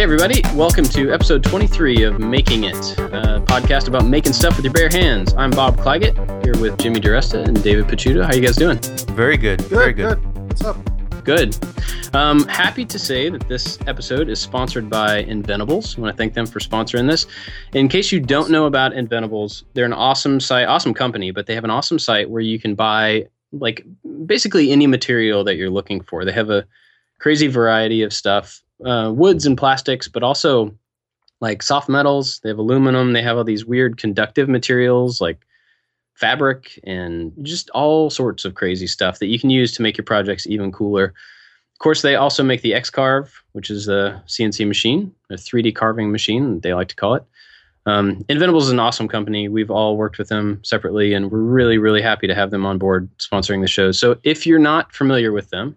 Hey, everybody. Welcome to episode 23 of Making It, a podcast about making stuff with your bare hands. I'm Bob Clagett, here with Jimmy DiResta and David Picciuto. How you guys doing? Very good. Good, Very good. good. What's up? Good. Um, happy to say that this episode is sponsored by Inventables. I want to thank them for sponsoring this. In case you don't know about Inventables, they're an awesome site, awesome company, but they have an awesome site where you can buy like basically any material that you're looking for. They have a crazy variety of stuff, uh, woods and plastics, but also like soft metals. They have aluminum. They have all these weird conductive materials like fabric and just all sorts of crazy stuff that you can use to make your projects even cooler. Of course, they also make the X-Carve, which is a CNC machine, a 3D carving machine, they like to call it. Um, Inventables is an awesome company. We've all worked with them separately, and we're really, really happy to have them on board sponsoring the show. So if you're not familiar with them,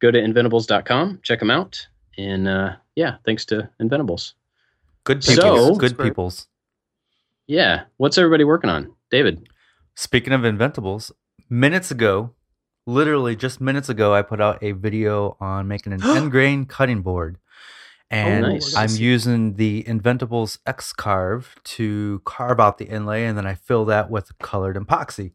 go to inventables.com, check them out. And uh, yeah, thanks to Inventables. Good people. So- good peoples. Yeah, what's everybody working on? David. Speaking of inventables, minutes ago, literally just minutes ago, I put out a video on making an end grain cutting board. And nice. I'm using the Inventables X Carve to carve out the inlay, and then I fill that with colored epoxy,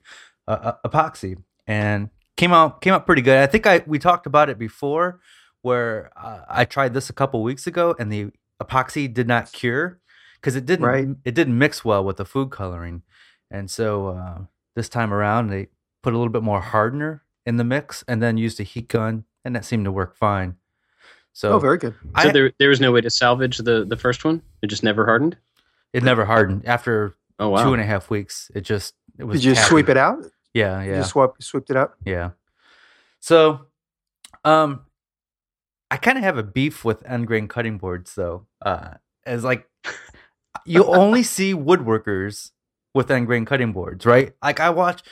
uh, uh, epoxy, and came out came out pretty good. I think I we talked about it before, where uh, I tried this a couple weeks ago, and the epoxy did not cure because it didn't Right. it didn't mix well with the food coloring, and so uh, this time around they put a little bit more hardener in the mix, and then used a heat gun, and that seemed to work fine. So oh, very good. So there, there was no way to salvage the, the first one? It just never hardened? It never hardened. After Oh, wow. two and a half weeks, it just it was. Did you tacky. sweep it out? Yeah, You yeah, just swap, swept it out? yeah. So, um, I kind of have a beef with end grain cutting boards, though. Uh, as like, you only see woodworkers with end grain cutting boards, right? Like I watch,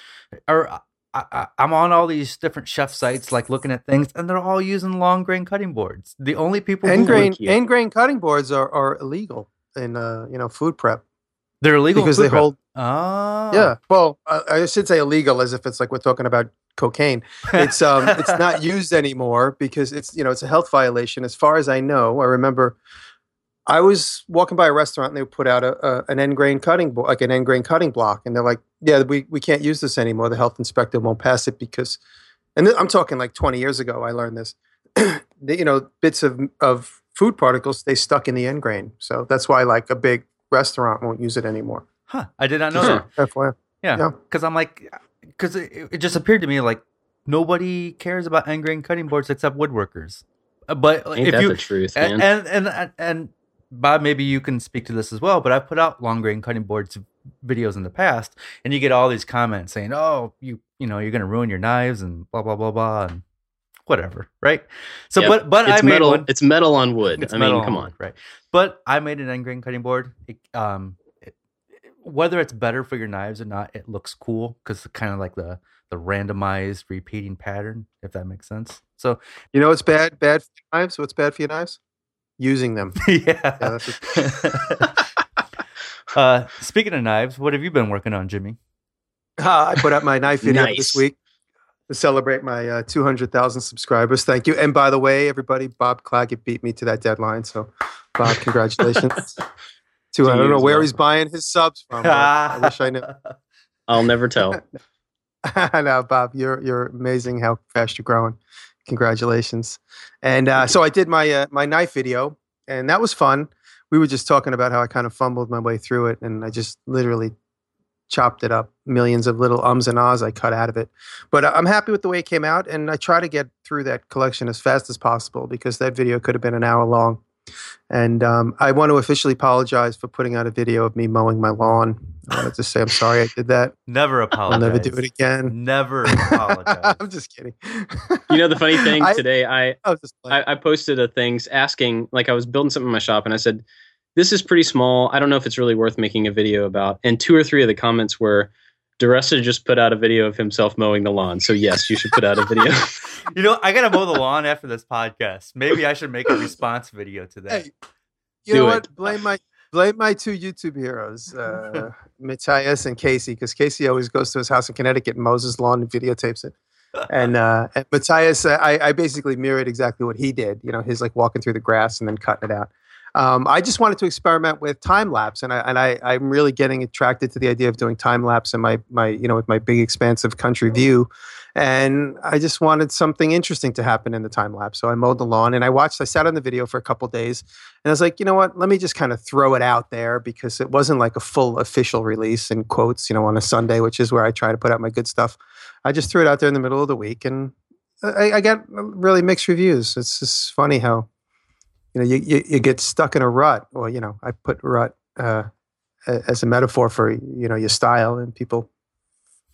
or I, I, I'm on all these different chef sites, like looking at things, and they're all using long grain cutting boards. The only people End grain, end grain cutting boards are, are illegal in uh, you know food prep they're illegal because they prep. hold. Oh, Yeah, well, I, I should say illegal as if it's like we're talking about cocaine. It's um, it's not used anymore because it's you know it's a health violation. As far as I know, I remember. I was walking by a restaurant and they put out a, a an end grain cutting board, like an end grain cutting block, and they're like, "Yeah, we, we can't use this anymore. The health inspector won't pass it because." And th- I'm talking like 20 years ago. I learned this. The- you know, bits of of food particles they stuck in the end grain, so that's why like a big restaurant won't use it anymore. Huh, I did not know Huh. that. FYI. Yeah, Yeah. because I'm like, because it, it just appeared to me like nobody cares about end grain cutting boards except woodworkers. Uh, But Ain't if that you the truth, and, man? and and and Bob, maybe you can speak to this as well. But I've put out long grain cutting boards videos in the past, and you get all these comments saying, "Oh, you you know you're going to ruin your knives and blah blah blah blah and whatever." Right? So, Yep. but but it's I made metal. one. It's metal on wood. It's I mean, come wood, on. right? But I made an end grain cutting board. It, um, whether it's better for your knives or not, it looks cool because kind of like the the randomized repeating pattern, if that makes sense. So You know it's bad? Bad for your knives. What's bad for your knives? Using them. yeah. Yeah, uh, speaking of knives, what have you been working on, Jimmy? Ah, I put out my knife video Nice. this week to celebrate my uh, 200,000 subscribers. Thank you. And by the way, everybody, Bob Clagett beat me to that deadline. So, Bob, congratulations. To, I don't know where well. he's buying his subs from. I wish I knew. I'll never tell. I know, Bob. You're you're amazing how fast you're growing. Congratulations. And uh, so I did my uh, my knife video, and that was fun. We were just talking about how I kind of fumbled my way through it, and I just literally chopped it up. Millions of little ums and ahs I cut out of it. But uh, I'm happy with the way it came out, and I try to get through that collection as fast as possible because that video could have been an hour long. And um, I want to officially apologize for putting out a video of me mowing my lawn. I wanted to just say I'm sorry I did that. Never I'll apologize. never do it again. Never apologize. I'm just kidding. You know the funny thing I- today, I, I was just. I I posted a things asking like I was building something in my shop and I said, This is pretty small. I don't know if it's really worth making a video about. And two or three of the comments were DiResta just put out a video of himself mowing the lawn. So yes, you should put out a video. you know, I gotta mow the lawn after this podcast. Maybe I should make a response video to that. Hey, you Do know it. what? Blame my blame my two YouTube heroes, uh, Matthias and Casey, because Casey always goes to his house in Connecticut and mows his lawn and videotapes it. And, uh, and Matthias, uh, I, I basically mirrored exactly what he did. You know, his like walking through the grass and then cutting it out. Um, I just wanted to experiment with time lapse, and I and I I'm really getting attracted to the idea of doing time lapse in my my you know with my big expansive country view, and I just wanted something interesting to happen in the time lapse. So I mowed the lawn and I watched. I sat on the video for a couple days, and I was like, you know what? Let me just kind of throw it out there because it wasn't like a full official release in quotes, you know, on a Sunday, which is where I try to put out my good stuff. I just threw it out there in the middle of the week, and I, I got really mixed reviews. It's just funny how you know you, you, you get stuck in a rut. Well, you know, I put rut uh, as a metaphor for you know your style, and people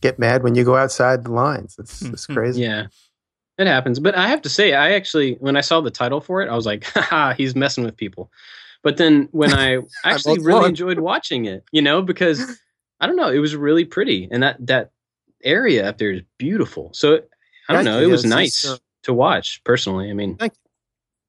get mad when you go outside the lines. It's it's crazy. Yeah. It happens. But I have to say, I actually when I saw the title for it, I was like, haha, he's messing with people. But then when I actually really enjoyed watching it, you know, because I don't know, it was really pretty. And that that area up there is beautiful. So I don't Thank know, you. it was nice uh, to watch personally. I mean Thank you.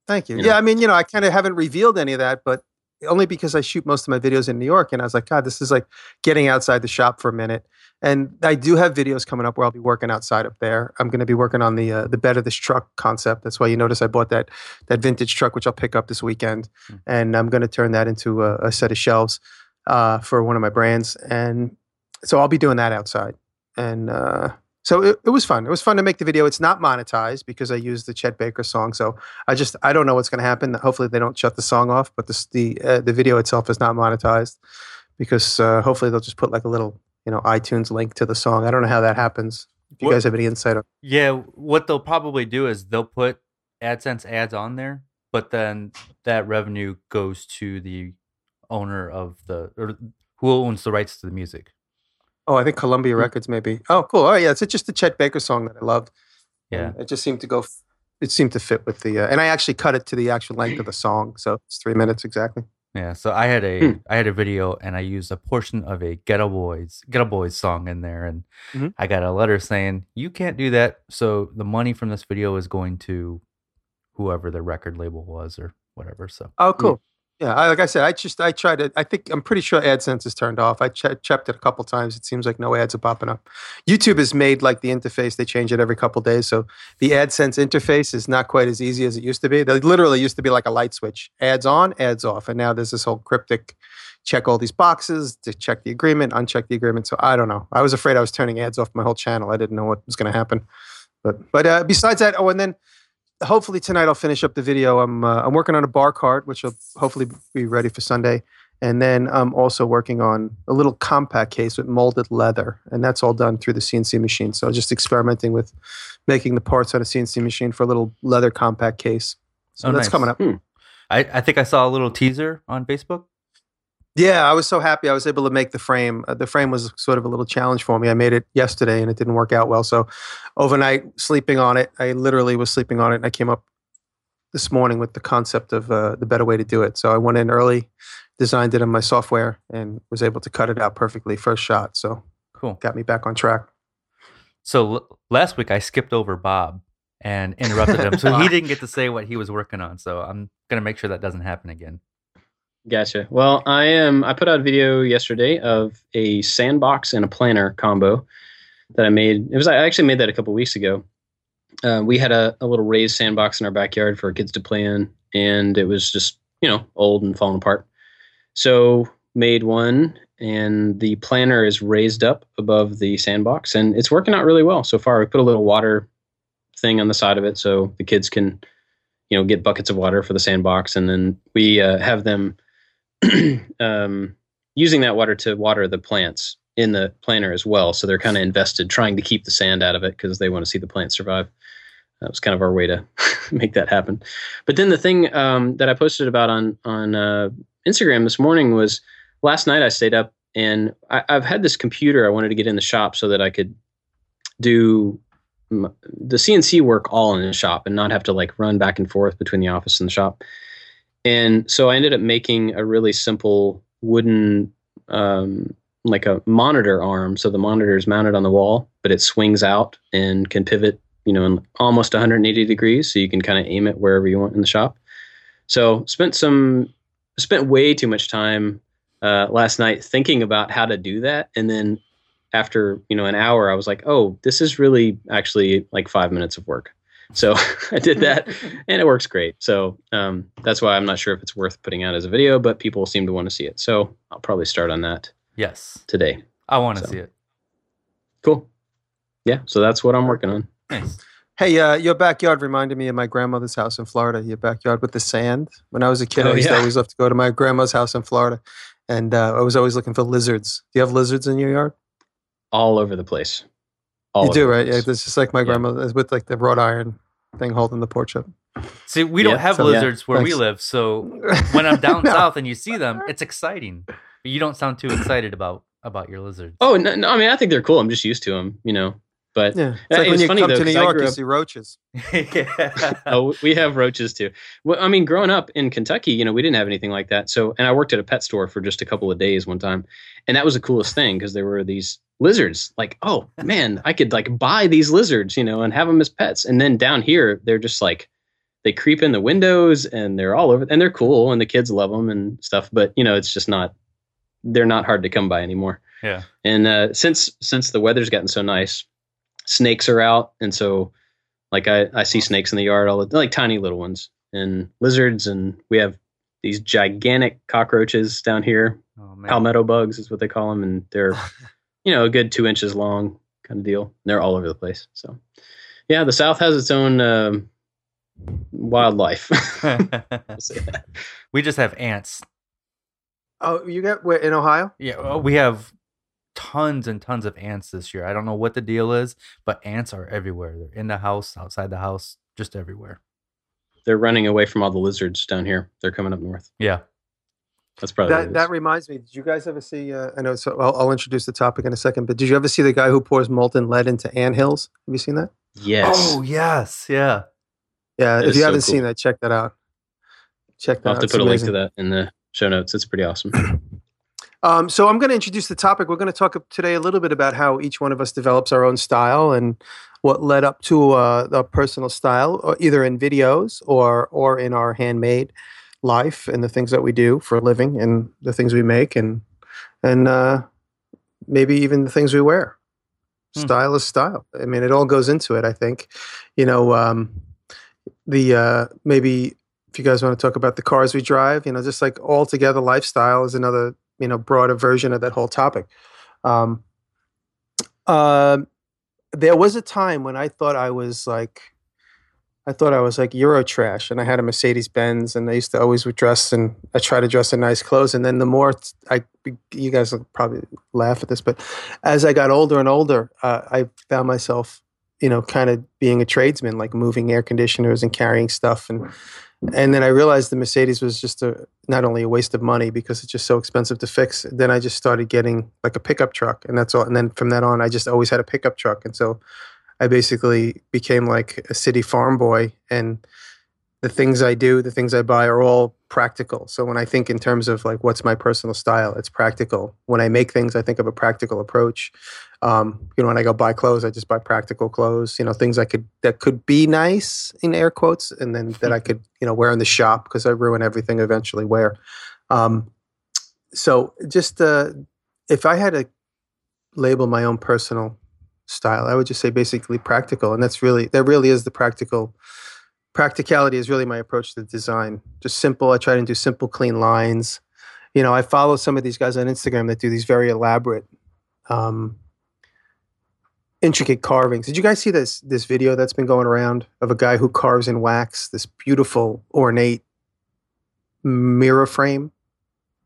Thank you. you yeah, know. I mean, you know, I kind of haven't revealed any of that, but only because I shoot most of my videos in New York and I was like, God, this is like getting outside the shop for a minute and I do have videos coming up where I'll be working outside up there. I'm going to be working on the uh, the bed of this truck concept. That's why you notice I bought that that vintage truck, which I'll pick up this weekend, mm-hmm. and I'm going to turn that into a, a set of shelves uh, for one of my brands. And so I'll be doing that outside. And uh, so it, it, was fun. It was fun to make the video. It's not monetized because I used the Chet Baker song. So I just I don't know what's going to happen. Hopefully they don't shut the song off. But the the uh, the video itself is not monetized because uh, hopefully they'll just put like a little you know iTunes link to the song. I don't know how that happens. If you what, guys have any insight on? Yeah, what they'll probably do is they'll put AdSense ads on there, but then that revenue goes to the owner of the or who owns the rights to the music. Oh, I think Columbia hmm. Records maybe. Oh, cool. Oh, yeah, it's just a Chet Baker song that I loved. Yeah, and it just seemed to go. It seemed to fit with the, uh, and I actually cut it to the actual length of the song, so it's three minutes exactly. Yeah, so I had a hmm. I had a video and I used a portion of a Geto Boys Geto Boys song in there, and mm-hmm. I got a letter saying you can't do that. So the money from this video is going to whoever the record label was or whatever. So oh, cool. Yeah, I, like I said, I just I tried to. I think I'm pretty sure AdSense is turned off. I che- checked it a couple times. It seems like no ads are popping up. YouTube has made like the interface. They change it every couple days, so the AdSense interface is not quite as easy as it used to be. They literally used to be like a light switch: ads on, ads off, and now there's this whole cryptic. Check all these boxes to check the agreement, uncheck the agreement. So I don't know. I was afraid I was turning ads off my whole channel. I didn't know what was going to happen. But but uh, besides that, oh, and then hopefully tonight I'll finish up the video. I'm uh, I'm working on a bar cart, which will hopefully be ready for Sunday, and then I'm also working on a little compact case with molded leather, and that's all done through the CNC machine. So just experimenting with making the parts on a CNC machine for a little leather compact case. So oh, that's nice. coming up. Hmm. I, I think I saw a little teaser on Facebook. Yeah, I was so happy I was able to make the frame. Uh, the frame was sort of a little challenge for me. I made it yesterday and it didn't work out well. So overnight, sleeping on it, I literally was sleeping on it. And I came up this morning with the concept of uh, the better way to do it. So I went in early, designed it in my software, and was able to cut it out perfectly first shot. So cool, got me back on track. So l- last week I skipped over Bob and interrupted him, so he didn't get to say what he was working on. So I'm gonna make sure that doesn't happen again. Gotcha. Well, I am. I put out a video yesterday of a sandbox and a planter combo that I made. It was I actually made that a couple weeks ago. Uh, we had a, a little raised sandbox in our backyard for kids to play in, and it was just you know old and falling apart. So made one, and the planter is raised up above the sandbox, and it's working out really well so far. We put a little water thing on the side of it so the kids can you know get buckets of water for the sandbox, and then we uh, have them um, using that water to water the plants in the planter as well. So they're kind of invested trying to keep the sand out of it because they want to see the plants survive. That was kind of our way to make that happen. But then the thing um, that I posted about on on uh, Instagram this morning was last night I stayed up and I, have had this computer I wanted to get in the shop so that I could do the CNC work all in the shop and not have to like run back and forth between the office and the shop. And so I ended up making a really simple wooden, um, like a monitor arm. So the monitor is mounted on the wall, but it swings out and can pivot, you know, in almost 180 degrees. So you can kind of aim it wherever you want in the shop. So spent some, spent way too much time uh, last night thinking about how to do that. And then after, you know, an hour, I was like, oh, this is really actually like five minutes of work. So I did that, and it works great. So um, that's why I'm not sure if it's worth putting out as a video, but people seem to want to see it. So I'll probably start on that Yes, today. I want to So. see it. Cool. Yeah. So that's what I'm working on. Nice. Hey, uh, your backyard reminded me of my grandmother's house in Florida. Your backyard with the sand. When I was a kid, Oh, I used to always love to go to my grandma's house in Florida, and uh, I was always looking for lizards. Do you have lizards in your yard? All over the place. All you do, right? Yeah, place. it's just like my Yeah. grandmother with like the wrought iron thing holding the porch up. See, we don't Yeah, have so- yeah, lizards where we live, so when I'm down No. south and you see them, it's exciting. But you don't sound too excited about about your lizards. Oh no, no, I mean I think they're cool. I'm just used to them, you know. But Yeah, it's like it when you funny, come though, to New York, grew you up- see roaches. yeah. oh, we have roaches too. Well, I mean, growing up in Kentucky, you know, we didn't have anything like that. So, and I worked at a pet store for just a couple of days one time, and that was the coolest thing because there were these lizards. Like, oh man, I could like buy these lizards, you know, and have them as pets. And then down here, they're just like they creep in the windows and they're all over, and they're cool, and the kids love them and stuff. But you know, it's just not. They're not hard to come by anymore. yeah. And uh, since since the weather's gotten so nice, snakes are out, and so like I, I see snakes in the yard all the like tiny little ones and lizards, and we have these gigantic cockroaches down here. Oh. Palmetto bugs is what they call them, and they're you know a good two inches long kind of deal. And they're all over the place. So yeah, the South has its own um, wildlife. I'll say that. we just have ants. Oh, you got where in Ohio? Yeah, well, we have tons and tons of ants this year. I don't know what the deal is, but ants are everywhere. They're in the house, outside the house, just everywhere. They're running away from all the lizards down here. They're coming up north. Yeah. That's probably what That it that is. reminds me. Did you guys ever see? Uh, I know. So I'll, I'll introduce the topic in a second. But did you ever see the guy who pours molten lead into anthills? Have you seen that? yes. Oh yes, yeah. Yeah. That if you so haven't cool. seen that, check that out. Check that I'll have out. to It's put a link to that in the show notes. It's pretty awesome. Um, so I'm going to introduce the topic. We're going to talk today a little bit about how each one of us develops our own style and what led up to uh, a personal style, either in videos or or in our handmade life and the things that we do for a living and the things we make and and uh, maybe even the things we wear. Hmm. Style is style. I mean, it all goes into it. I think, you know, um, the uh, maybe if you guys want to talk about the cars we drive, you know, just like altogether lifestyle is another you know broader version of that whole topic. Um, um, there was a time when I thought I was like, I thought I was like Euro trash, and I had a Mercedes Benz, and I used to always dress and I try to dress in nice clothes. And then the more I, you guys will probably laugh at this, but as I got older and older, uh, I found myself, you know, kind of being a tradesman, like moving air conditioners and carrying stuff and and then I realized the Mercedes was just a not only a waste of money because it's just so expensive to fix. Then I just started getting like a pickup truck, and that's all. And then from that on, I just always had a pickup truck, and so I basically became like a city farm boy. And the things I do, the things I buy, are all practical. So when I think in terms of like what's my personal style, it's practical. When I make things, I think of a practical approach. Um, you know, when I go buy clothes, I just buy practical clothes. You know, things I could that could be nice in air quotes, and then that I could you know wear in the shop because I ruin everything eventually. Wear. Um, so just uh, if I had to label my own personal style, I would just say basically practical, and that's really that really is the practical. Practicality is really my approach to design. Just simple. I try to do simple, clean lines. You know, I follow some of these guys on Instagram that do these very elaborate um, intricate carvings. Did you guys see this this video that's been going around of a guy who carves in wax this beautiful ornate mirror frame?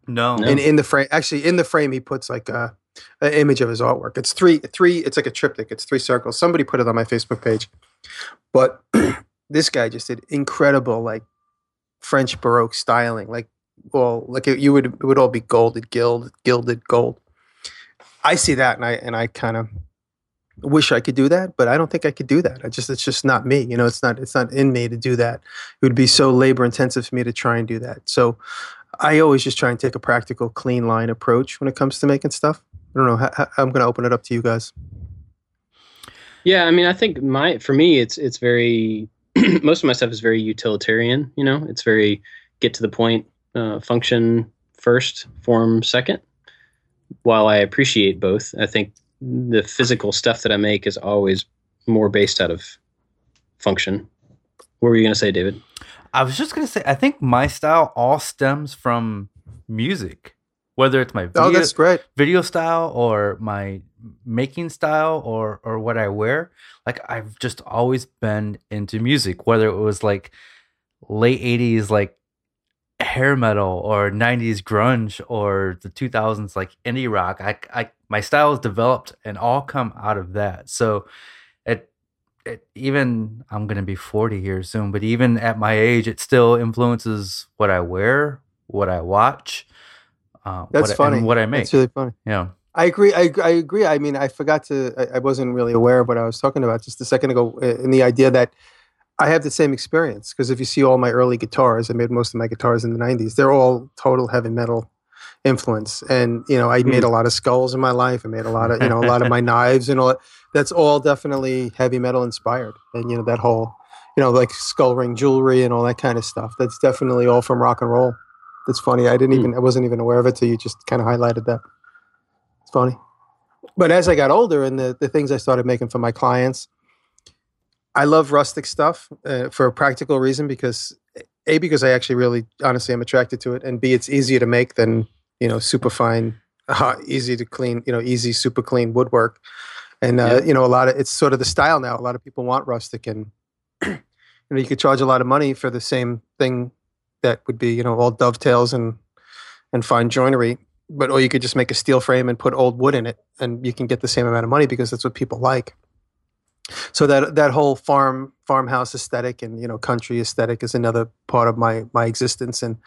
No. No. And in the frame, actually, in the frame, he puts like a, an image of his artwork. It's three three. It's like a triptych. It's three circles. Somebody put it on my Facebook page, but this guy just did incredible like French Baroque styling. Like, well, like it, you would it would all be golded, gilded, gilded gold. I see that, and I and I kind of wish I could do that, but I don't think I could do that. I just it's just not me. You know, it's not it's not in me to do that. It would be so labor intensive for me to try and do that. So I always just try and take a practical, clean line approach when it comes to making stuff. I don't know. How- I'm going to open it up to you guys. Yeah, I mean, I think my for me, it's it's very most of my stuff is very utilitarian. You know, it's very get to the point, uh, function first, form second. While I appreciate both, I think the physical stuff that I make is always more based out of function What were you going to say, David? I was just gonna say, I think my style all stems from music, whether it's my oh, video, Oh, that's great. video style or my making style or or what I wear. Like I've just always been into music, whether it was like late '80s like hair metal or '90s grunge or the 2000s like indie rock. I, I my style is developed and all come out of that. So it it, even I'm gonna be 40 here soon, but even at my age, it still influences what I wear, what I watch. Uh, That's what funny. and what I make. It's really funny. yeah, I agree. I, I agree. I mean, I forgot to. I, I wasn't really aware of what I was talking about just a second ago, uh, in the idea that I have the same experience. Because if you see all my early guitars, I made most of my guitars in the '90s. They're all total heavy metal influence, and you know, I made a lot of skulls in my life. I made a lot of, you know, a lot of my knives and all. that. That's all definitely heavy metal inspired, and you know, that whole, you know, like skull ring jewelry and all that kind of stuff. That's definitely all from rock and roll. That's funny. I didn't Hmm. even. I wasn't even aware of it till you just kind of highlighted that. It's funny. But as I got older and the, the things I started making for my clients, I love rustic stuff uh, for a practical reason because A, because I actually really honestly am attracted to it, and B, it's easier to make than, you know, super fine, uh, easy to clean, you know, easy, super clean woodwork. And, uh, Yeah. you know, a lot of it's sort of the style now. A lot of people want rustic, and, you know, you could charge a lot of money for the same thing that would be, you know, all dovetails and, and fine joinery but or you could just make a steel frame and put old wood in it and you can get the same amount of money because that's what people like. So that that whole farm farmhouse aesthetic and you know country aesthetic is another part of my my existence and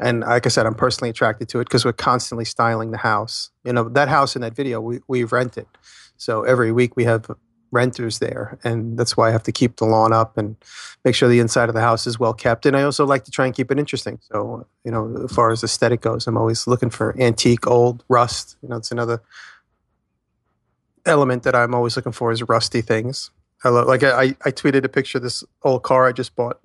and like i said i'm personally attracted to it because we're constantly styling the house. You know that house in that video we we rent it. So every week we have renters there and that's why i have to keep the lawn up and make sure the inside of the house is well kept. And i also like to try and keep it interesting. So you know as far as aesthetic goes i'm always looking for antique old rust. You know it's another element that i'm always looking for is rusty things. I love like i i tweeted a picture of this old car i just bought.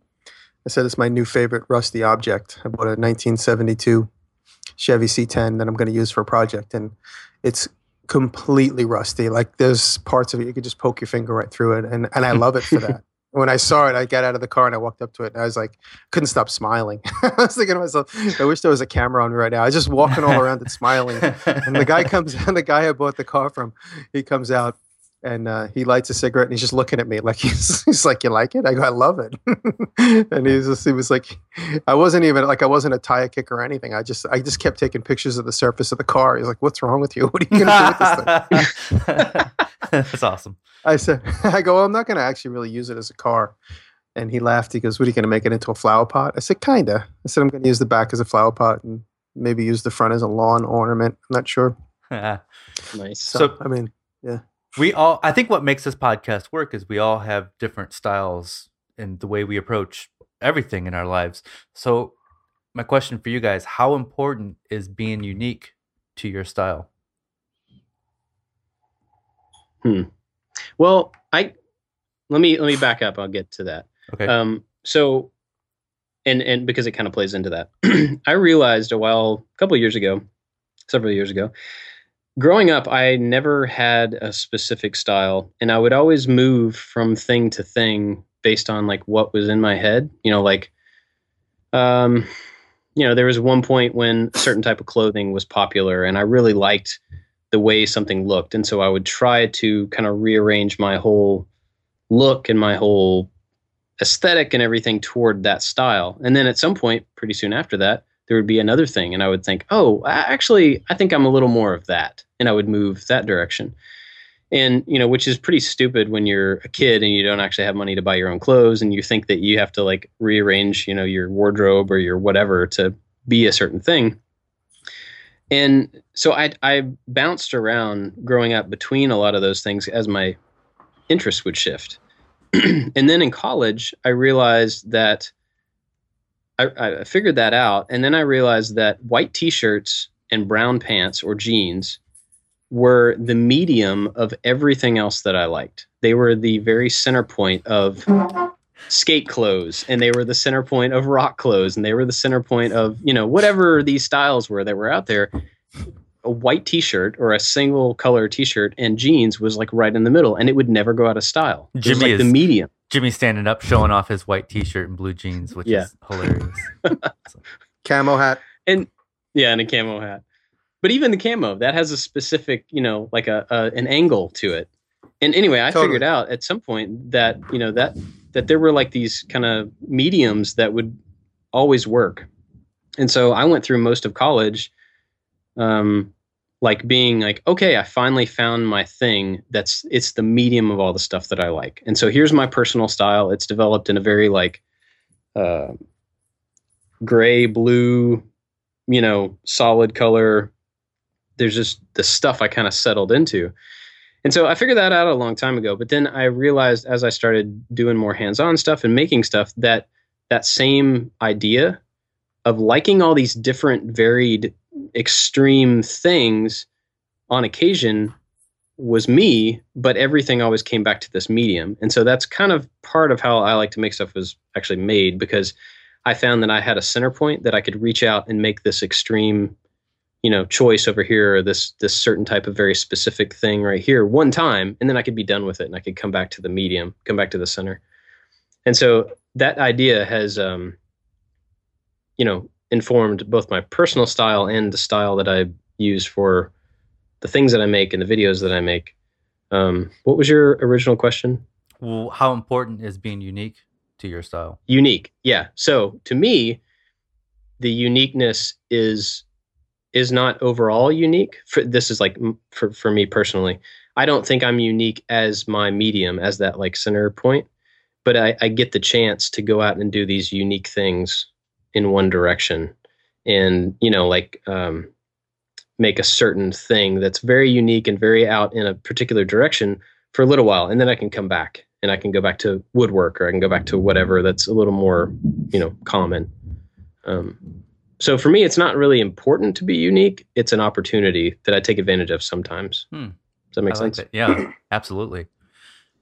I said it's my new favorite rusty object. I bought a 1972 chevy c10 that i'm going to use for a project and it's completely rusty like there's parts of it you could just poke your finger right through it and and i love it for that when I saw it, I got out of the car and I walked up to it. And I was like, couldn't stop smiling. I was thinking to myself, I wish there was a camera on me right now. I was just walking all around it smiling. And the guy comes, and the guy I bought the car from, he comes out and uh, he lights a cigarette and he's just looking at me like he's, he's like, you like it? I go, I love it. and he's just, he was like, I wasn't even like I wasn't a tire kicker or anything. I just, I just kept taking pictures of the surface of the car. He's like, what's wrong with you? What are you gonna do with this thing? That's awesome. I said, I go, well, I'm not going to actually really use it as a car. And he laughed. He goes, what are you going to make it into a flower pot? I said, kinda. I said, I'm going to use the back as a flower pot and maybe use the front as a lawn ornament. I'm not sure. Nice. So, So- I mean, we all i think what makes this podcast work is we all have different styles and the way we approach everything in our lives so my question for you guys how important is being unique to your style Hmm. Well, I let me let me back up. I'll get to that. okay Um, so, and and because it kind of plays into that, I realized a while, a couple of years ago, several years ago, growing up, I never had a specific style, and I would always move from thing to thing based on like what was in my head. You know, like, um, you know, there was one point when a certain type of clothing was popular, and I really liked the way something looked, and so I would try to kind of rearrange my whole look and my whole aesthetic and everything toward that style. And then at some point, pretty soon after that, there would be another thing, and I would think, oh, actually, I think I'm a little more of that, and I would move that direction. And you know, which is pretty stupid when you're a kid and you don't actually have money to buy your own clothes, and you think that you have to like rearrange, you know, your wardrobe or your whatever to be a certain thing. And so I I bounced around growing up between a lot of those things as my interests would shift. and then in college, I realized that I, I figured that out. And then I realized that white t shirts and brown pants or jeans were the medium of everything else that I liked. They were the very center point of skate clothes and they were the center point of rock clothes and they were the center point of, you know, whatever these styles were that were out there a white t-shirt or a single color t-shirt and jeans was like right in the middle and it would never go out of style. It was Jimmy like the medium. Jimmy standing up, showing off his white T-shirt and blue jeans, which Yeah. is hilarious. Camo hat. and yeah, and a camo hat. But even the camo that has a specific, you know, like a, a an angle to it. And anyway, I Totally. figured out at some point that you know that that there were like these kind of mediums that would always work. And so I went through most of college, um, like being like, okay, I finally found my thing. That's it's the medium of all the stuff that I like. And so here's my personal style. It's developed in a very like, uh, gray, blue, you know, solid color. There's just the stuff I kind of settled into. And so I figured that out a long time ago. But then I realized as I started doing more hands-on stuff and making stuff that that same idea of liking all these different varied extreme things on occasion was me, but everything always came back to this medium. And so that's kind of part of how I like to make stuff was actually made because I found that I had a center point that I could reach out and make this extreme, you know, choice over here or this this certain type of very specific thing right here one time, and then I could be done with it and I could come back to the medium, come back to the center. And so that idea has um you know, informed both my personal style and the style that I use for the things that I make and the videos that I make. Um, what was your original question? well, how important is being unique to your style? unique yeah so to me the uniqueness is is not overall unique for this is like for, for me personally i don't think i'm unique as my medium as that like center point but I, I get the chance to go out and do these unique things in one direction and you know like um, make a certain thing that's very unique and very out in a particular direction for a little while and then i can come back and i can go back to woodwork or i can go back to whatever that's a little more you know common um, so for me it's not really important to be unique it's an opportunity that i take advantage of sometimes Hmm. does that make I like sense that. Yeah, absolutely.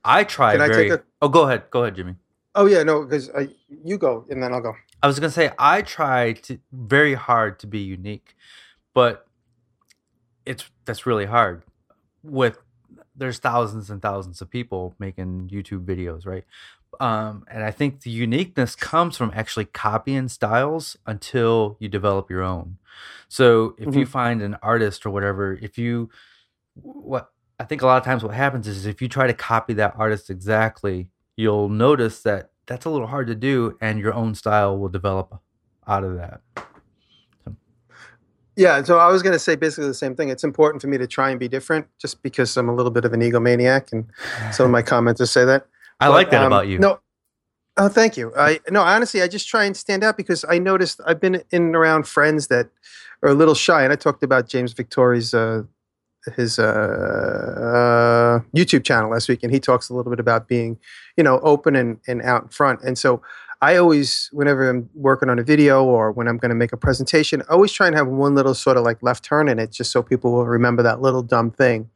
I try Can I very. take a- Oh, go ahead. Go ahead, Jimmy. Oh yeah, no, because you go and then I'll go. I was gonna say I try to very hard to be unique, but it's that's really hard. With there's thousands and thousands of people making YouTube videos, right? Um, and I think the uniqueness comes from actually copying styles until you develop your own. So if you find an artist or whatever, if you what I think a lot of times what happens is if you try to copy that artist exactly, you'll notice that that's a little hard to do and your own style will develop out of that. Yeah, so I was going to say basically the same thing. It's important for me to try and be different, just because I'm a little bit of an egomaniac, and some of my commenters say that. I But, like that um, about you. No, oh, thank you. I no, honestly, I just try and stand out because I noticed I've been in and around friends that are a little shy, and I talked about James Victori's uh, his uh, uh, YouTube channel last week, and he talks a little bit about being, you know, open and, and out in front. And so I always, whenever I'm working on a video or when I'm going to make a presentation, I always try and have one little sort of like left turn in it, just so people will remember that little dumb thing.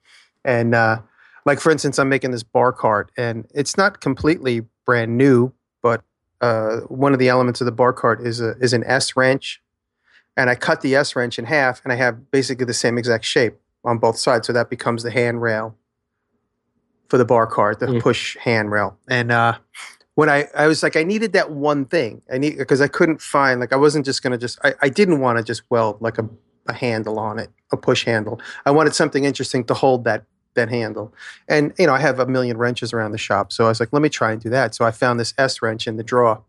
And uh, like for instance, I'm making this bar cart, and it's not completely brand new, but uh, one of the elements of the bar cart is a is an S wrench, and I cut the S wrench in half, and I have basically the same exact shape on both sides, so that becomes the handrail for the bar cart, the Mm. push handrail. And uh, when I I was like, I needed that one thing, I need because I couldn't find like I wasn't just gonna just I, I didn't want to just weld like a a handle on it, a push handle. I wanted something interesting to hold that that handle. And you know, I have a million wrenches around the shop, so I was like, let me try and do that. So I found this S wrench in the drawer,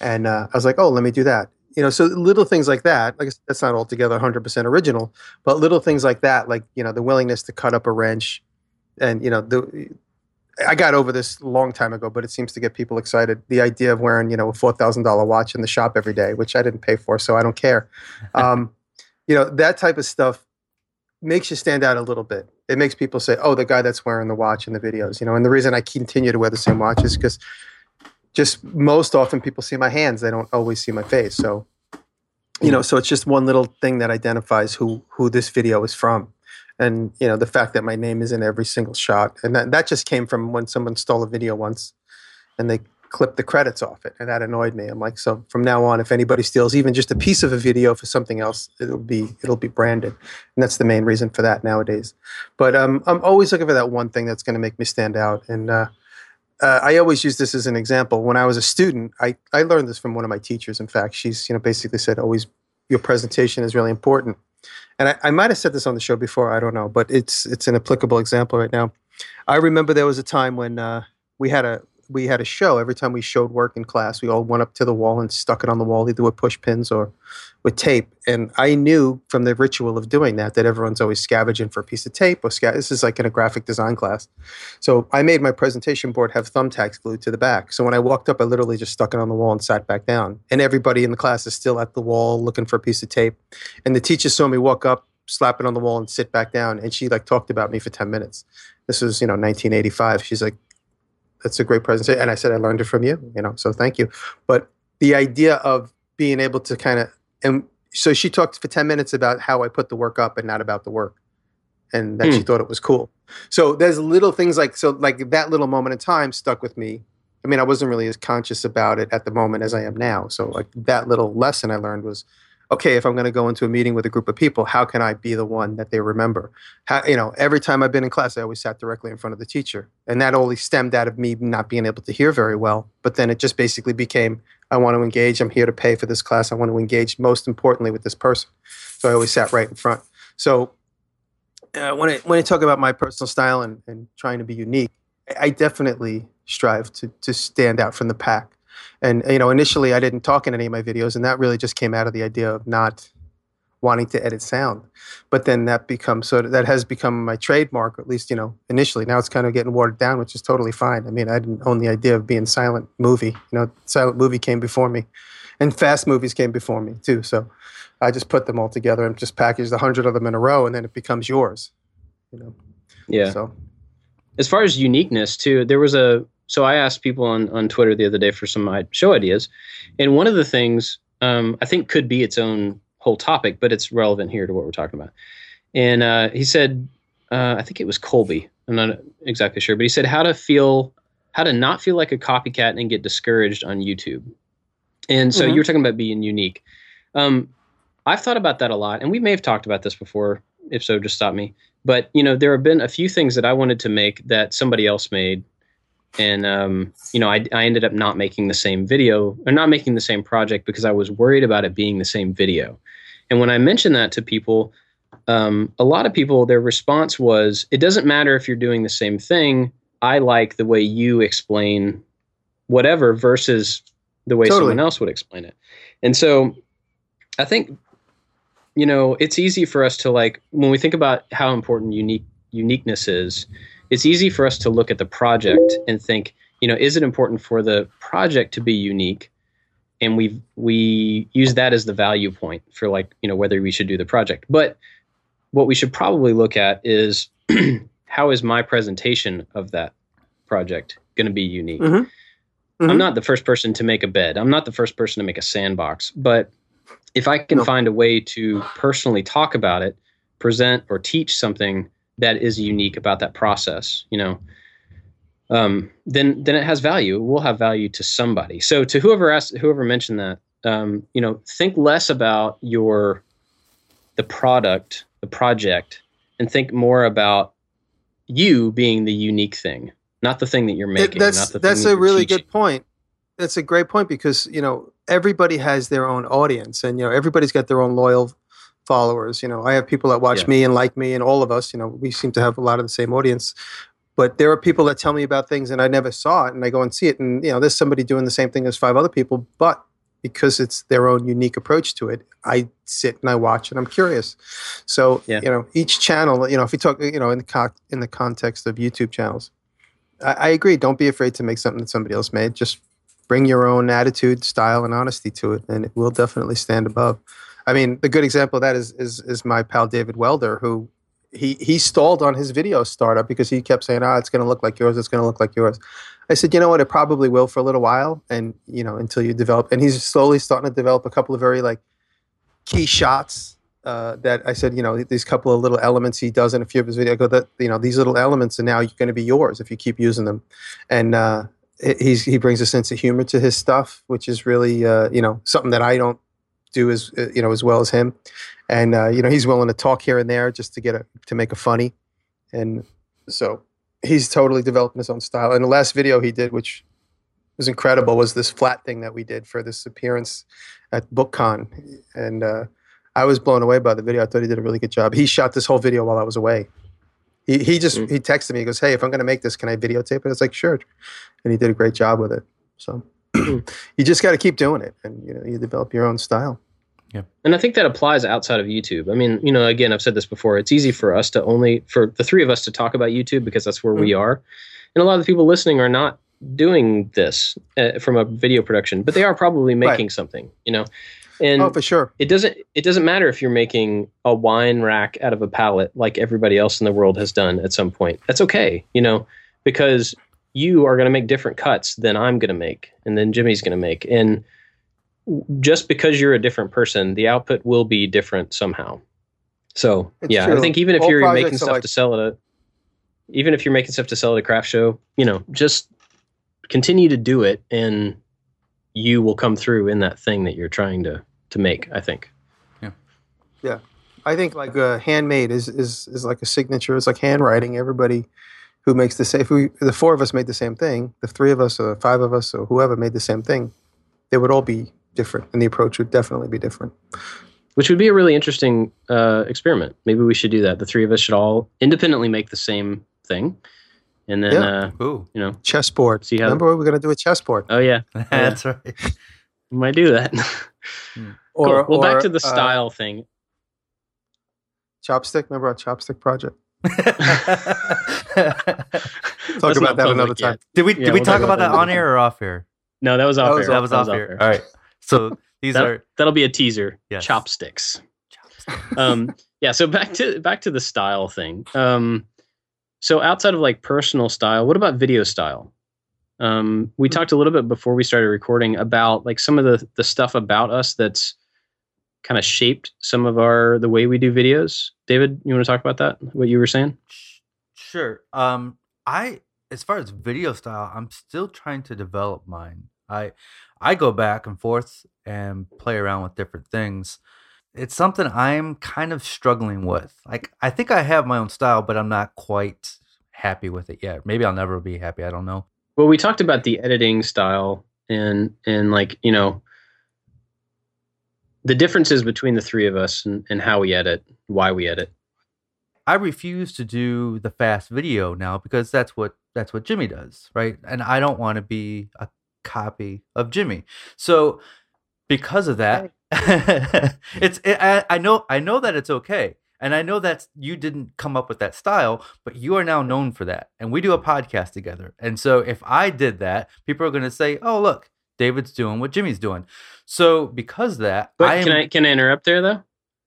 and uh, I was like, oh, let me do that. You know, so little things like that. Like that's not altogether 100% original, but little things like that, like you know, the willingness to cut up a wrench, and you know, the I got over this a long time ago, but it seems to get people excited. The idea of wearing, you know, a four thousand dollar watch in the shop every day, which I didn't pay for, so I don't care. Um, you know, that type of stuff makes you stand out a little bit. It makes people say, "Oh, the guy that's wearing the watch in the videos." You know, and the reason I continue to wear the same watch is because just most often people see my hands; they don't always see my face. So, you know, so it's just one little thing that identifies who who this video is from. And you know the fact that my name is in every single shot, and that, that just came from when someone stole a video once, and they clipped the credits off it, and that annoyed me. I'm like, so from now on, if anybody steals even just a piece of a video for something else, it'll be it'll be branded, and that's the main reason for that nowadays. But um, I'm always looking for that one thing that's going to make me stand out, and uh, uh, I always use this as an example. When I was a student, I, I learned this from one of my teachers. In fact, she's you know basically said always your presentation is really important. And I, I might have said this on the show before. I don't know, but it's it's an applicable example right now. I remember there was a time when uh, we had a we had a show. Every time we showed work in class, we all went up to the wall and stuck it on the wall, either with push pins or with tape. And I knew from the ritual of doing that that everyone's always scavenging for a piece of tape or sca- this is like in a graphic design class. So I made my presentation board have thumbtacks glued to the back. So when I walked up, I literally just stuck it on the wall and sat back down. And everybody in the class is still at the wall looking for a piece of tape. And the teacher saw me walk up, slap it on the wall, and sit back down. And she like talked about me for ten minutes. This was you know 1985. She's like, "That's a great presentation," and I said, "I learned it from you." You know, so thank you. But the idea of being able to kind of and so she talked for 10 minutes about how I put the work up and not about the work. And that Hmm. she thought it was cool. So there's little things like so like that little moment in time stuck with me. I mean, I wasn't really as conscious about it at the moment as I am now. So like that little lesson I learned was okay, if I'm going to go into a meeting with a group of people, how can I be the one that they remember? How, you know, every time I've been in class, I always sat directly in front of the teacher. And that only stemmed out of me not being able to hear very well. But then it just basically became I want to engage. I'm here to pay for this class. I want to engage most importantly with this person. So I always sat right in front. So uh, when, I, when I talk about my personal style and, and trying to be unique, I- definitely strive to, to stand out from the pack. And you know, initially I didn't talk in any of my videos, and that really just came out of the idea of not wanting to edit sound. But then that becomes so that has become my trademark, at least you know initially. Now it's kind of getting watered down, which is totally fine. I mean, I didn't own the idea of being silent movie. You know, silent movie came before me, and fast movies came before me too. So I just put them all together and just packaged a hundred of them in a row, and then it becomes yours. You know. Yeah. So as far as uniqueness too there was a so i asked people on, on twitter the other day for some show ideas. And one of the things um, i think could be its own whole topic but it's relevant here to what we're talking about. And uh, he said uh, i think it was colby. I'm not exactly sure but he said how to feel how to not feel like a copycat and get discouraged on youtube. And so Mhm. you were talking about being unique. Um, i've thought about that a lot and we may have talked about this before. If so just stop me. But you know there have been a few things that i wanted to make that somebody else made and um, you know I, I ended up not making the same video or not making the same project because i was worried about it being the same video. And when i mentioned that to people um, a lot of people their response was it doesn't matter if you're doing the same thing. I like the way you explain whatever versus the way Totally. someone else would explain it. And so i think you know it's easy for us to like when we think about how important unique uniqueness is it's easy for us to look at the project and think you know is it important for the project to be unique and we we use that as the value point for like you know whether we should do the project but what we should probably look at is how is my presentation of that project going to be unique Mhm. i'm Mhm. not the first person to make a bed i'm not the first person to make a sandbox but if i can No. find a way to personally talk about it present or teach something that is unique about that process you know um, then then it has value it will have value to somebody so to whoever asked whoever mentioned that um, you know think less about your the product the project and think more about you being the unique thing not the thing that you're making that's not the that's thing that a really teaching. good point. That's a great point because you know everybody has their own audience, and you know everybody's got their own loyal followers. You know, I have people that watch Yeah. me and like me, and all of us. You know, we seem to have a lot of the same audience. But there are people that tell me about things and I never saw it, and I go and see it, and you know, there's somebody doing the same thing as five other people, but because it's their own unique approach to it, I sit and I watch and I'm curious. So Yeah. you know, each channel, you know, if we talk, you know, in the co- in the context of YouTube channels, I, I agree. Don't be afraid to make something that somebody else made. Just bring your own attitude, style, and honesty to it, and it will definitely stand above. I mean, the good example of that is is is my pal David Welder, who he he stalled on his video startup because he kept saying, "Ah, it's going to look like yours. It's going to look like yours." I said, "You know what? It probably will for a little while, and you know, until you develop." And he's slowly starting to develop a couple of very like key shots uh, that I said, you know, these couple of little elements he does in a few of his videos. I go that you know these little elements are now going to be yours if you keep using them, and uh, he brings a sense of humor to his stuff, which is really uh, you know something that I don't do as uh, you know as well as him, and uh, you know he's willing to talk here and there just to get a to make a funny, and so he's totally developing his own style. And the last video he did, which was incredible, was this flat thing that we did for this appearance at BookCon, and uh, I was blown away by the video. I thought he did a really good job. He shot this whole video while I was away. He he just Mm. he texted me. He goes, "Hey, if I'm going to make this, can I videotape it?" I was like, "Sure," and he did a great job with it. So you just got to keep doing it, and you know you develop your own style. Yeah. And I think that applies outside of YouTube. I mean, you know, again, I've said this before. It's easy for us to only for the three of us to talk about YouTube because that's where we are, and a lot of the people listening are not doing this uh, from a video production, but they are probably making something. You know, and oh, for sure. it doesn't it doesn't matter if you're making a wine rack out of a pallet like everybody else in the world has done at some point. That's okay, you know, because you are going to make different cuts than I'm going to make and then Jimmy's going to make and just because you're a different person, the output will be different somehow. So, It's yeah, I think even if All you're making stuff like- to sell at a even if you're making stuff to sell at a craft show, you know, just continue to do it and you will come through in that thing that you're trying to to make, I think. Yeah. Yeah. I think like uh, handmade is, is is like a signature. It's like handwriting. Everybody who makes the same, if we, the four of us made the same thing, the three of us or five of us or whoever made the same thing, they would all be different, and the approach would definitely be different. which would be a really interesting uh, experiment. Maybe we should do that. The three of us should all independently make the same thing, and then Yeah. uh, Ooh, you know, Chessboard. See how- Remember, we're gonna do a chessboard. oh yeah, that's right. we might do that. Or, cool. Well, back to the uh, style thing. chopstick. Remember our chopstick project? Talk Talk about that another time. Did we Yeah, did we we'll talk talk about about that that on air or off air? No, that was off That air. was That was off air. All right. So these That, are that'll be a teaser. Yes. Chopsticks. um, yeah. So back to back to the style thing. Um, so outside of like personal style, what about video style? Um, we talked a little bit before we started recording about like some of the the stuff about us that's kind of shaped some of our the way we do videos. David, you want to talk about that? What you were saying? Sure. Um, I as far as video style, I'm still trying to develop mine. I I go back and forth and play around with different things. It's something I'm kind of struggling with. Like I think I have my own style, but I'm not quite happy with it yet. Maybe I'll never be happy. I don't know. Well, we talked about the editing style and and like you know the differences between the three of us and, and how we edit, why we edit. I refuse to do the fast video now because that's what that's what Jimmy does, right? And I don't want to be a copy of Jimmy. So because of that, it's it, I, I know I know that it's okay. And I know that you didn't come up with that style, but you are now known for that. And we do a podcast together. And so if I did that, people are going to say, "Oh, look, David's doing what Jimmy's doing." So because of that, But I am, can I can I interrupt there though?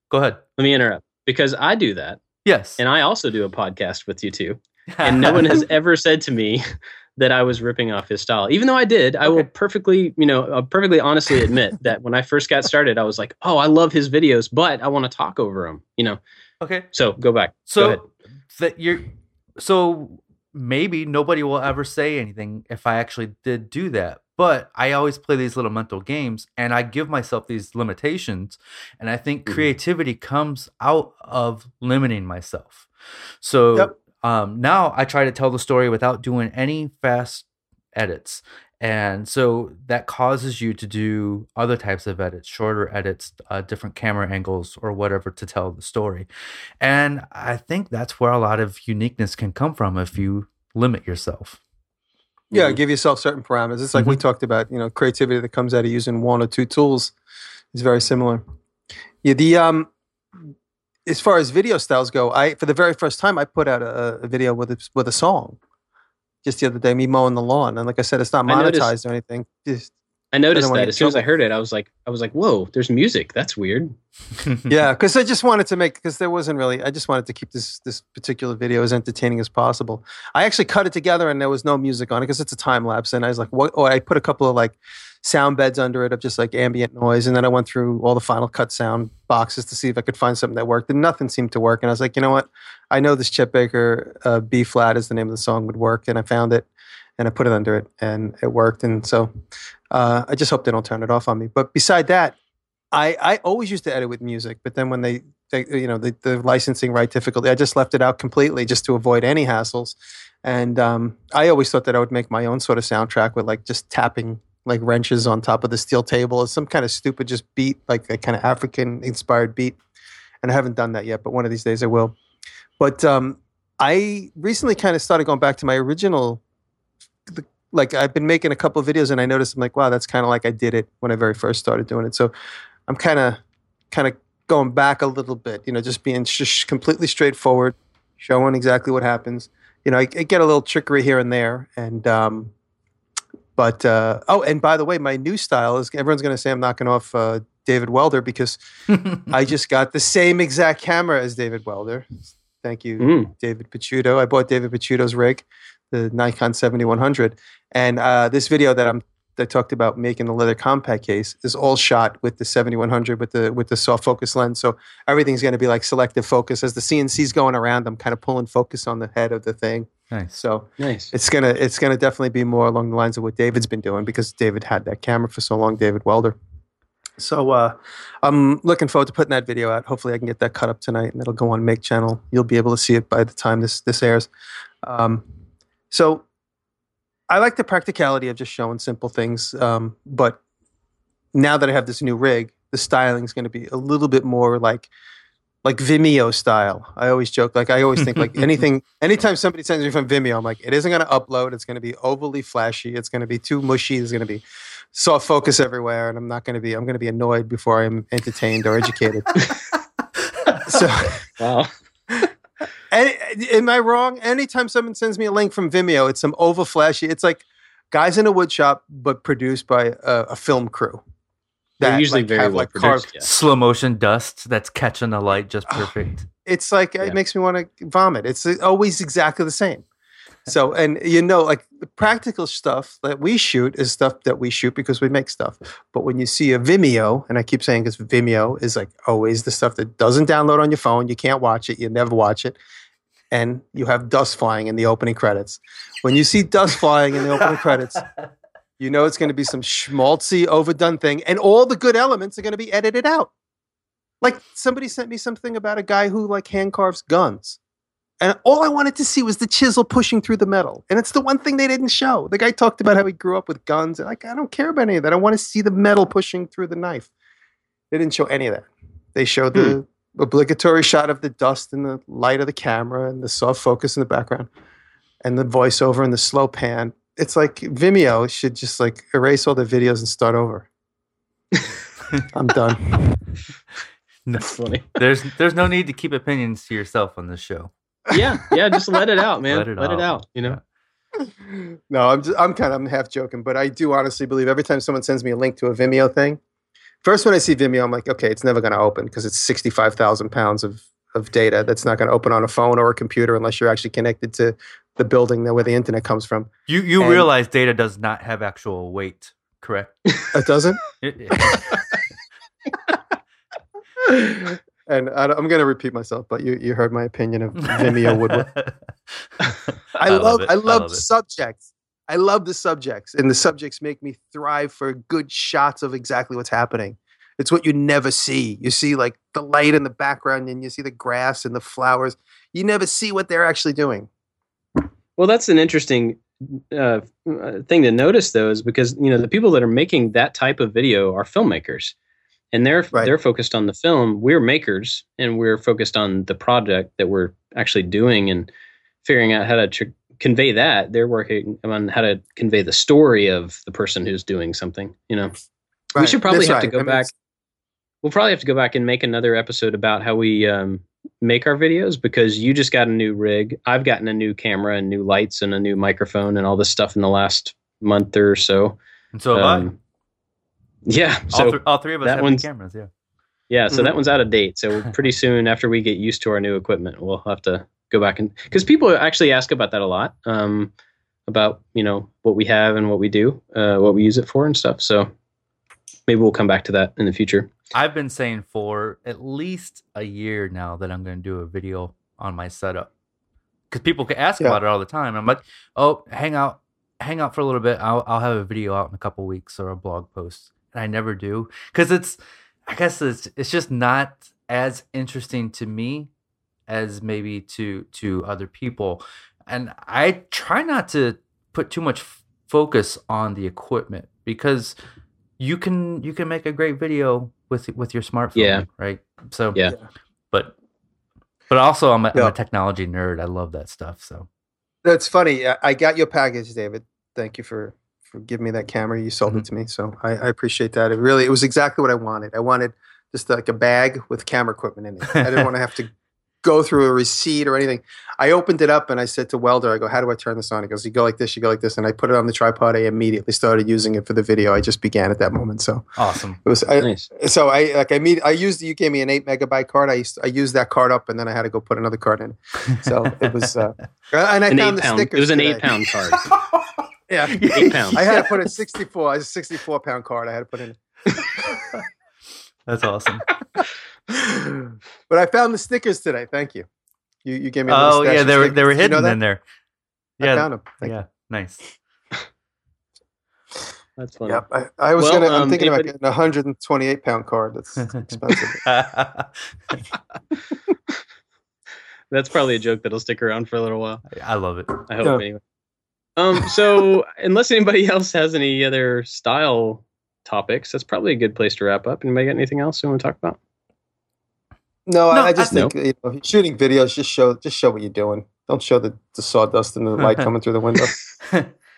go ahead. Let me interrupt because I do that, Yes. and I also do a podcast with you too, and no one has ever said to me that I was ripping off his style, even though I did. I will perfectly, you know, I'll perfectly honestly admit that when I first got started, I was like, "Oh, I love his videos, but I want to talk over them," you know. okay. So go back. Go. So that you're so maybe nobody will ever say anything if I actually did do that. But I always play these little mental games and I give myself these limitations. And I think Mhm. creativity comes out of limiting myself. So Yep. um, now I try to tell the story without doing any fast edits. And so that causes you to do other types of edits, shorter edits, uh, different camera angles, or whatever to tell the story. And I think that's where a lot of uniqueness can come from if you limit yourself. Yeah, Mhm. give yourself certain parameters. It's like we talked about, you know, creativity that comes out of using one or two tools is very similar. Yeah, the um as far as video styles go, I for the very first time I put out a, a video with a, with a song just the other day, me mowing the lawn, and like I said, it's not I noticed- monetized or anything. Just I noticed wanna that as soon as I heard it, I was like, I was like, "Whoa, there's music. That's weird." yeah, because I just wanted to make because there wasn't really. I just wanted to keep this this particular video as entertaining as possible. I actually cut it together and there was no music on it because it's a time lapse, and I was like, what? Oh, I put a couple of like sound beds under it of just like ambient noise, and then I went through all the Final Cut sound boxes to see if I could find something that worked, and nothing seemed to work. And I was like, you know what? I know this Chet Baker uh, B flat is the name of the song would work, and I found it, and I put it under it, and it worked, and so. Uh, I just hope they don't turn it off on me. But beside that, I, I always used to edit with music, but then when they, they you know, the, the licensing right difficulty, I just left it out completely just to avoid any hassles. And um, I always thought that I would make my own sort of soundtrack with like just tapping like wrenches on top of the steel table or some kind of stupid just beat, like a kind of African inspired beat. And I haven't done that yet, but one of these days I will. But um, I recently kind of started going back to my original. The, like I've been making a couple of videos, and I noticed I'm like, wow, that's kind of like I did it when I very first started doing it. So I'm kind of, kind of going back a little bit. You know, just being just completely straightforward, showing exactly what happens. You know, I, I get a little trickery here and there, and um, but uh, oh, and by the way, my new style is everyone's going to say I'm knocking off uh, David Welder because I just got the same exact camera as David Welder. Thank you, Mm. David Picciuto. I bought David Picciuto's rig, the Nikon 7100, and uh, this video that I'm that talked about making the leather compact case is all shot with the 7100 with the with the soft focus lens. So everything's going to be like selective focus as the CNC's going around. I'm kind of pulling focus on the head of the thing. nice. So Nice. it's gonna it's gonna definitely be more along the lines of what David's been doing because David had that camera for so long, David Welder. So uh, I'm looking forward to putting that video out. Hopefully, I can get that cut up tonight, and it'll go on Make Channel. You'll be able to see it by the time this this airs. Um, so I like the practicality of just showing simple things, um, but now that I have this new rig, the styling is going to be a little bit more like like Vimeo style. I always joke, like I always think like anything, anytime somebody sends me from Vimeo, I'm like, it isn't going to upload. It's going to be overly flashy. It's going to be too mushy. There's going to be soft focus everywhere, and I'm not going to be. I'm going to be annoyed before I'm entertained or educated. so, Wow. Any, am I wrong? Anytime someone sends me a link from Vimeo, it's some over flashy. It's like guys in a woodshop, but produced by a, a film crew. They're usually like, very have, well like, carved- Yeah. Slow motion dust that's catching the light just perfect. it's like Yeah. it makes me want to vomit. It's uh, always exactly the same. So, and you know, like the practical stuff that we shoot is stuff that we shoot because we make stuff. But when you see a Vimeo, and I keep saying because Vimeo is like always the stuff that doesn't download on your phone, you can't watch it, you never watch it, and you have dust flying in the opening credits. When you see dust flying in the opening credits, you know it's going to be some schmaltzy, overdone thing, and all the good elements are going to be edited out. Like somebody sent me something about a guy who like hand carves guns. And all I wanted to see was the chisel pushing through the metal. And it's the one thing they didn't show. The guy talked about how he grew up with guns. And like, I don't care about any of that. I want to see the metal pushing through the knife. They didn't show any of that. They showed hmm. the obligatory shot of the dust and the light of the camera and the soft focus in the background and the voiceover and the slow pan. It's like Vimeo should just like erase all the videos and start over. I'm done. That's funny. There's there's no need to keep opinions to yourself on this show. Yeah, yeah. Just let it out, man. Let Let it it, out. out. You know. no, I'm just, I'm kind of I'm half joking, but I do honestly believe every time someone sends me a link to a Vimeo thing, first when I see Vimeo, I'm like, okay, it's never going to open because it's sixty five thousand pounds of of data that's not going to open on a phone or a computer unless you're actually connected to the building that where the internet comes from. You you And- realize data does not have actual weight, correct? It doesn't. And I, am going to repeat myself, but you you heard my opinion of Vimeo woodwork. I, love, it. I love, it. the subjects. I love the subjects, and the subjects make me thrive for good shots of exactly what's happening. It's what you never see. You see like the light in the background, and you see the grass and the flowers. You never see what they're actually doing. Well, that's an interesting uh, uh, thing to notice, though, is because you know the people that are making that type of video are filmmakers, and they're Right. they're focused on the film. We're makers, and we're focused on the project that we're actually doing and figuring out how to tr- convey that. They're working on how to convey the story of the person who's doing something. You know, we should probably That's have to go I mean, back. it's- We'll probably have to go back and make another episode about how we um, make our videos because you just got a new rig. I've gotten a new camera and new lights and a new microphone and all this stuff in the last month or so. And so have I. Um, yeah. all, So th- all three of us that have new one's- cameras. Yeah. yeah, so Mhm. that one's out of date. So pretty soon after we get used to our new equipment, we'll have to go back and because people actually ask about that a lot, um, about you know what we have and what we do, uh, what we use it for and stuff. So maybe we'll come back to that in the future. I've been saying for at least a year now that I'm going to do a video on my setup because people can ask Yeah. about it all the time. I'm like, oh, hang out, hang out for a little bit. I'll I'll have a video out in a couple weeks or a blog post, and I never do because it's, I guess it's it's just not as interesting to me as maybe to to other people. and I try not to put too much f- focus on the equipment because you can you can make a great video with with your smartphone, Yeah. right? So Yeah. but but also I'm a, I'm a technology nerd. I love that stuff. So That's funny. I- I got your package, David. Thank you for for giving me that camera. You sold Mhm. it to me, so I, I appreciate that. It really, it was exactly what I wanted. I wanted just like a bag with camera equipment in it. I didn't want to have to go through a receipt or anything. I opened it up and I said to Welder, I go, "How do I turn this on?" He goes, "You go like this. You go like this." And I put it on the tripod. I immediately started using it for the video. I just began at that moment. So awesome. it was. I, Nice. so I like I mean I used you gave me an eight megabyte card. I used I used that card up and then I had to go put another card in. So it was. Uh, and I An found eight the pound. stickers. It was an today. eight pound card. Yeah. Eight pounds. I had to put a 64, a 64 pound card. I had to put in. That's awesome. But I found the stickers today. Thank you. You you gave me. A little oh stash yeah, they were stickers. they were Did you know hidden in there. I found them. Thank yeah, nice. That's you. funny. Yep. I, I was Well, gonna. I'm um, thinking about anybody- getting a 128 pound card. That's expensive. That's probably a joke that'll stick around for a little while. I love it. I hope Yeah. anyway. Um, so unless anybody else has any other style topics, that's probably a good place to wrap up. Anybody got anything else you want to talk about? No, No, I, I just I- think you know, shooting videos. Just show just show what you're doing. Don't show the, the sawdust and the light coming through the window.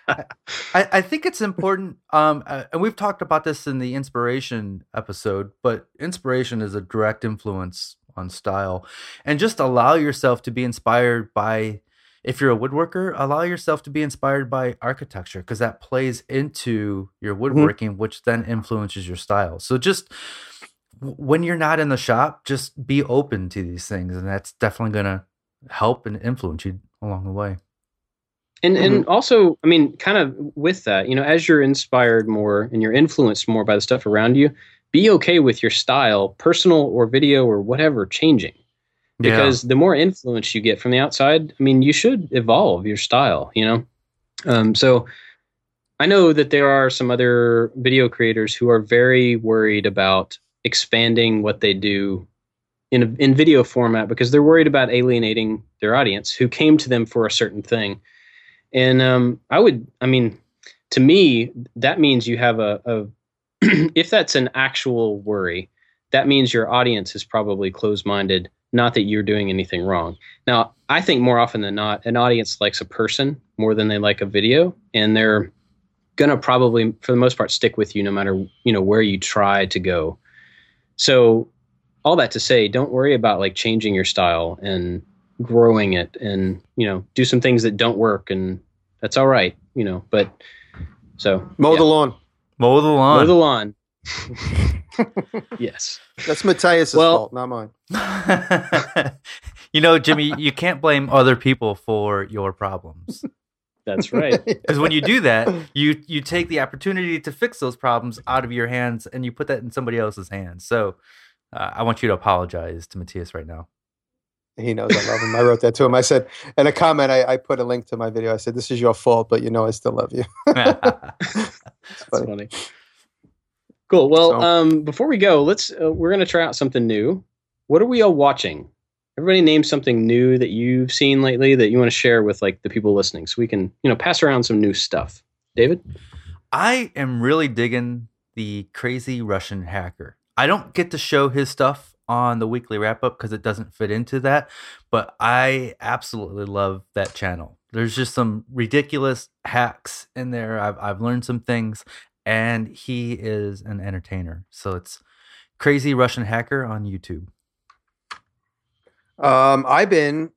I, I think it's important, um, uh, and we've talked about this in the inspiration episode, but inspiration is a direct influence on style. And just allow yourself to be inspired by, if you're a woodworker, allow yourself to be inspired by architecture because that plays into your woodworking, which then influences your style. So just when you're not in the shop, just be open to these things, and that's definitely going to help and influence you along the way. And and also, I mean, kind of with that, you know, as you're inspired more and you're influenced more by the stuff around you, be okay with your style, personal or video or whatever, changing. Yeah. Because the more influence you get from the outside, I mean, you should evolve your style, you know? Um, so I know that there are some other video creators who are very worried about expanding what they do in a, in video format because they're worried about alienating their audience who came to them for a certain thing. And um, I would, I mean, to me, that means you have a, a if that's an actual worry, that means your audience is probably closed minded, not that you're doing anything wrong. Now, I think more often than not, an audience likes a person more than they like a video, and they're gonna probably, for the most part, stick with you no matter you know where you try to go. So, all that to say, don't worry about like changing your style and growing it, and you know, do some things that don't work, and that's all right, you know. But so Mow yeah. the lawn. Mow the lawn. mow the lawn. yes. That's Matthias's Well- fault, not mine. you know, Jimmy, you can't blame other people for your problems. That's right. Because when you do that, you you take the opportunity to fix those problems out of your hands and you put that in somebody else's hands. So uh, I want you to apologize to Matthias right now. He knows I love him. I wrote that to him. I said, in a comment, I, I put a link to my video. I said, "This is your fault, but you know I still love you." That's funny. funny. Cool. Well, So- um, before we go, let's uh, we're gonna try out something new. What are we all watching? Everybody name something new that you've seen lately that you want to share with like the people listening, so we can you know pass around some new stuff. David. I am really digging the crazy Russian hacker. I don't get to show his stuff on the weekly wrap up because it doesn't fit into that, but I absolutely love that channel. There's just some ridiculous hacks in there. I've I've learned some things, and he is an entertainer. So it's crazy Russian hacker on YouTube. Um, I've been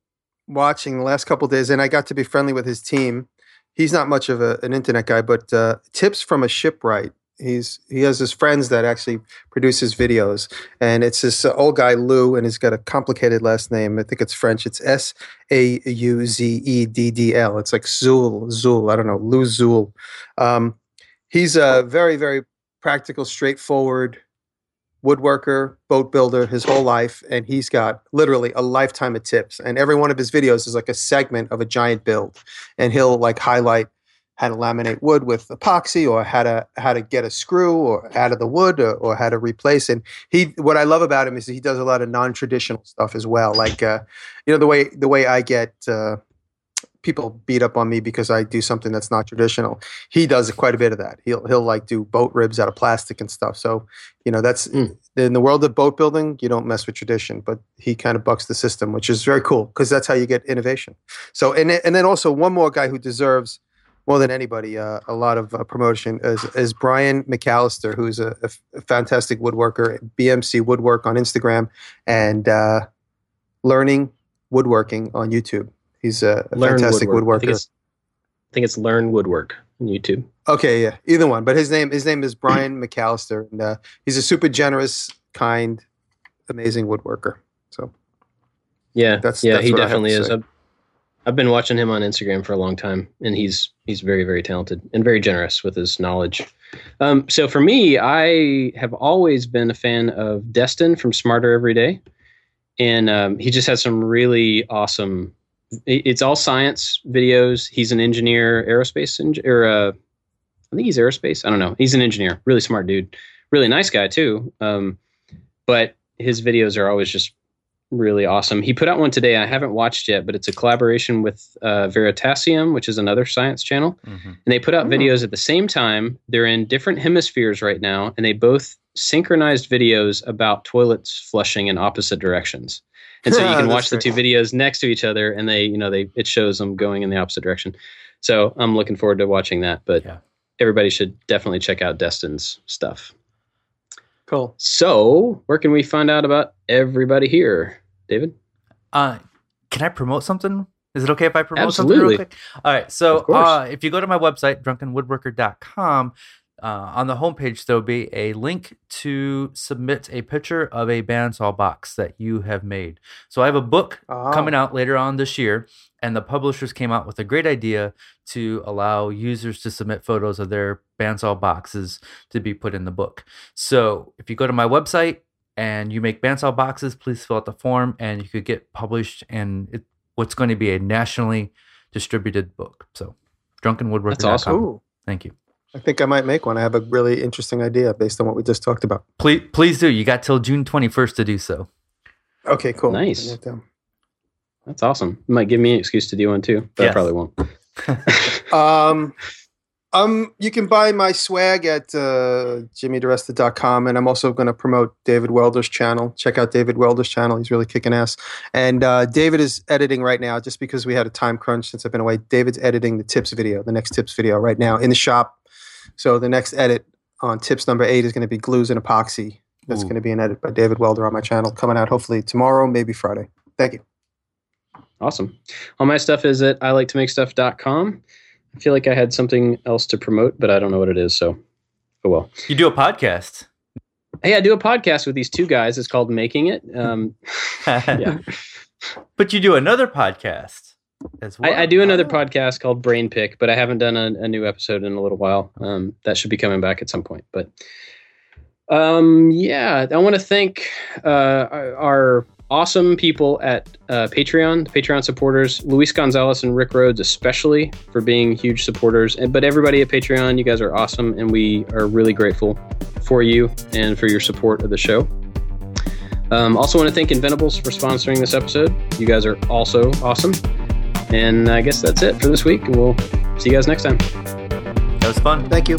watching the last couple days, and I got to be friendly with his team. He's not much of a, an internet guy, but uh, tips from a shipwright. He's he has his friends that actually produce his videos, and it's this uh, old guy Lou, and he's got a complicated last name. I think it's French. It's S A U Z E D D L. It's like Zul Zul. I don't know Lou Zul. Um, he's a very very practical, straightforward woodworker, boat builder his whole life, and he's got literally a lifetime of tips. And every one of his videos is like a segment of a giant build, and he'll like highlight how to laminate wood with epoxy, or how to how to get a screw, or out of the wood, or, or how to replace. And he, what I love about him is he does a lot of non traditional stuff as well, like uh, you know the way the way I get. Uh, people beat up on me because I do something that's not traditional. He does quite a bit of that. He'll he'll like do boat ribs out of plastic and stuff. So you know that's Mm. in the world of boat building. You don't mess with tradition, but he kind of bucks the system, which is very cool because that's how you get innovation. So and then- and then also one more guy who deserves more than anybody uh, a lot of uh, promotion is, is Brian McAllister, who's a, a f- a fantastic woodworker, BMC Woodwork on Instagram, and uh, learning woodworking on YouTube. He's a, a fantastic woodwork. I think, woodworker. I think it's Learn Woodwork on YouTube. Okay, yeah, either one. But his name his name is Brian McAllister, and uh, he's a super generous, kind, amazing woodworker. So Yeah, That's- yeah, that's he definitely is. I've, I've been watching him on Instagram for a long time, and he's he's very very talented and very generous with his knowledge. Um, so for me, I have always been a fan of Destin from Smarter Every Day, and um, he just has some really awesome. It- It's all science videos. He's an engineer, aerospace eng- or uh, I think he's aerospace. I don't know. He's an engineer, really smart dude, really nice guy too. Um, but his videos are always just really awesome. He put out one today. I haven't watched yet, but it's a collaboration with uh, Veritasium, which is another science channel, Mhm. and they put out Oh. videos at the same time. They're in different hemispheres right now, and they both synchronized videos about toilets flushing in opposite directions. And so you can watch the two great. videos next to each other, and they, you know, they it shows them going in the opposite direction. So I'm looking forward to watching that. But Yeah. everybody should definitely check out Destin's stuff. cool. So where can we find out about everybody here, David? Uh, can I promote something? Is it okay if I promote something real quick? All right. So uh, if you go to my website, drunkenwoodworker.com, uh, on the homepage, there'll be a link to submit a picture of a bandsaw box that you have made. So I have a book Oh. coming out later on this year, and the publishers came out with a great idea to allow users to submit photos of their bandsaw boxes to be put in the book. So if you go to my website and you make bandsaw boxes, please fill out the form, and you could get published in it, what's going to be a nationally distributed book. So drunkenwoodworker.com. That's awesome. Thank you. I think I might make one. I have a really interesting idea based on what we just talked about. Please, please do. You got till June 21st to do so. Okay, cool. Nice. Write that down. That's awesome. Might give me an excuse to do one too, but I probably won't. Um, um, you can buy my swag at uh, jimmydiresta.com, and I'm also going to promote David Welder's channel. Check out David Welder's channel; he's really kicking ass. And uh, David is editing right now, just because we had a time crunch since I've been away. David's editing the tips video, the next tips video, right now in the shop. So the next edit on tips number eight is going to be glues and epoxy. That's Ooh. going to be an edit by David Welder on my channel, coming out hopefully tomorrow, maybe Friday. Thank you. Awesome. All my stuff is at I like to make stuff.com. I feel like I had something else to promote, but I don't know what it is. So, oh well. You do a podcast. Hey, I do a podcast with these two guys. It's called Making It. Um, yeah. But you do another podcast as well. I, I do another Oh. podcast called Brain Pick, but I haven't done a, a new episode in a little while. Um, that should be coming back at some point. But um, yeah, I want to thank uh, our, awesome people at uh, Patreon, the Patreon supporters, Luis Gonzalez and Rick Rhodes, especially for being huge supporters. And but everybody at Patreon, you guys are awesome, and we are really grateful for you and for your support of the show. Um, also, want to thank Inventables for sponsoring this episode. You guys are also awesome. And I guess that's it for this week. We'll see you guys next time. That was fun. Thank you.